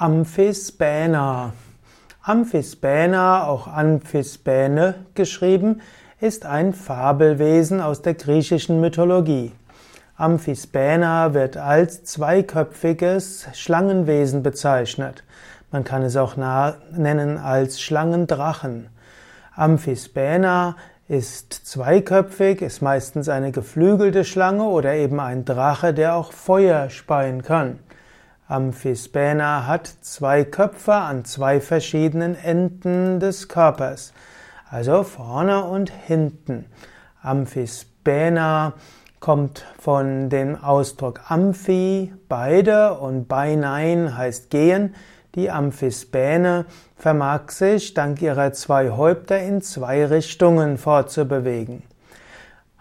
Amphisbaena. Amphisbaena, auch Amphisbäne geschrieben, ist ein Fabelwesen aus der griechischen Mythologie. Amphisbaena wird als zweiköpfiges Schlangenwesen bezeichnet. Man kann es auch nennen als Schlangendrachen. Amphisbaena ist zweiköpfig, ist meistens eine geflügelte Schlange oder eben ein Drache, der auch Feuer speien kann. Amphisbaena hat zwei Köpfe an zwei verschiedenen Enden des Körpers, also vorne und hinten. Amphisbaena kommt von dem Ausdruck Amphi, beide und Beinein heißt gehen. Die Amphisbäne vermag sich dank ihrer zwei Häupter in zwei Richtungen fortzubewegen.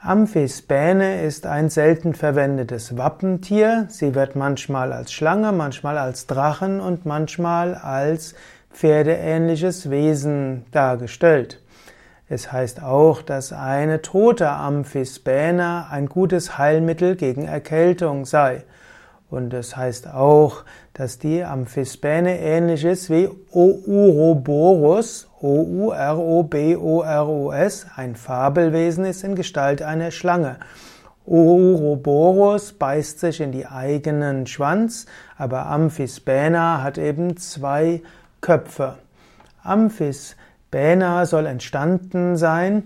Amphisbäne ist ein selten verwendetes Wappentier. Sie wird manchmal als Schlange, manchmal als Drachen und manchmal als pferdeähnliches Wesen dargestellt. Es heißt auch, dass eine tote Amphisbäne ein gutes Heilmittel gegen Erkältung sei. Und es heißt auch, dass die Amphisbäne ähnlich ist wie Ouroboros, O-U-R-O-B-O-R-O-S, ein Fabelwesen ist in Gestalt einer Schlange. Ouroboros beißt sich in die eigenen Schwanz, aber Amphisbäna hat eben zwei Köpfe. Amphisbäna Bäna soll entstanden sein,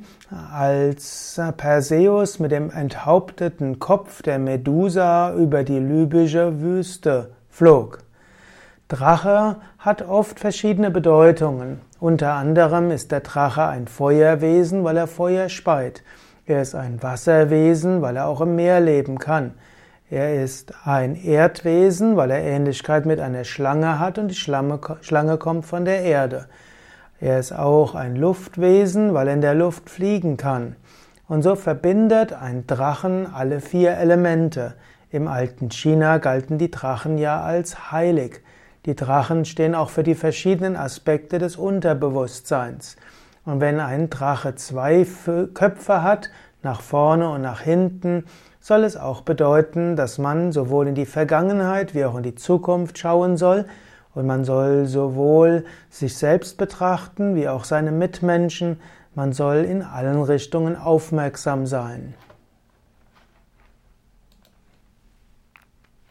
als Perseus mit dem enthaupteten Kopf der Medusa über die libysche Wüste flog. Drache hat oft verschiedene Bedeutungen. Unter anderem ist der Drache ein Feuerwesen, weil er Feuer speit. Er ist ein Wasserwesen, weil er auch im Meer leben kann. Er ist ein Erdwesen, weil er Ähnlichkeit mit einer Schlange hat und die Schlange kommt von der Erde. Er ist auch ein Luftwesen, weil er in der Luft fliegen kann. Und so verbindet ein Drachen alle vier Elemente. Im alten China galten die Drachen ja als heilig. Die Drachen stehen auch für die verschiedenen Aspekte des Unterbewusstseins. Und wenn ein Drache zwei Köpfe hat, nach vorne und nach hinten, soll es auch bedeuten, dass man sowohl in die Vergangenheit wie auch in die Zukunft schauen soll und man soll sowohl sich selbst betrachten wie auch seine Mitmenschen. Man soll in allen Richtungen aufmerksam sein.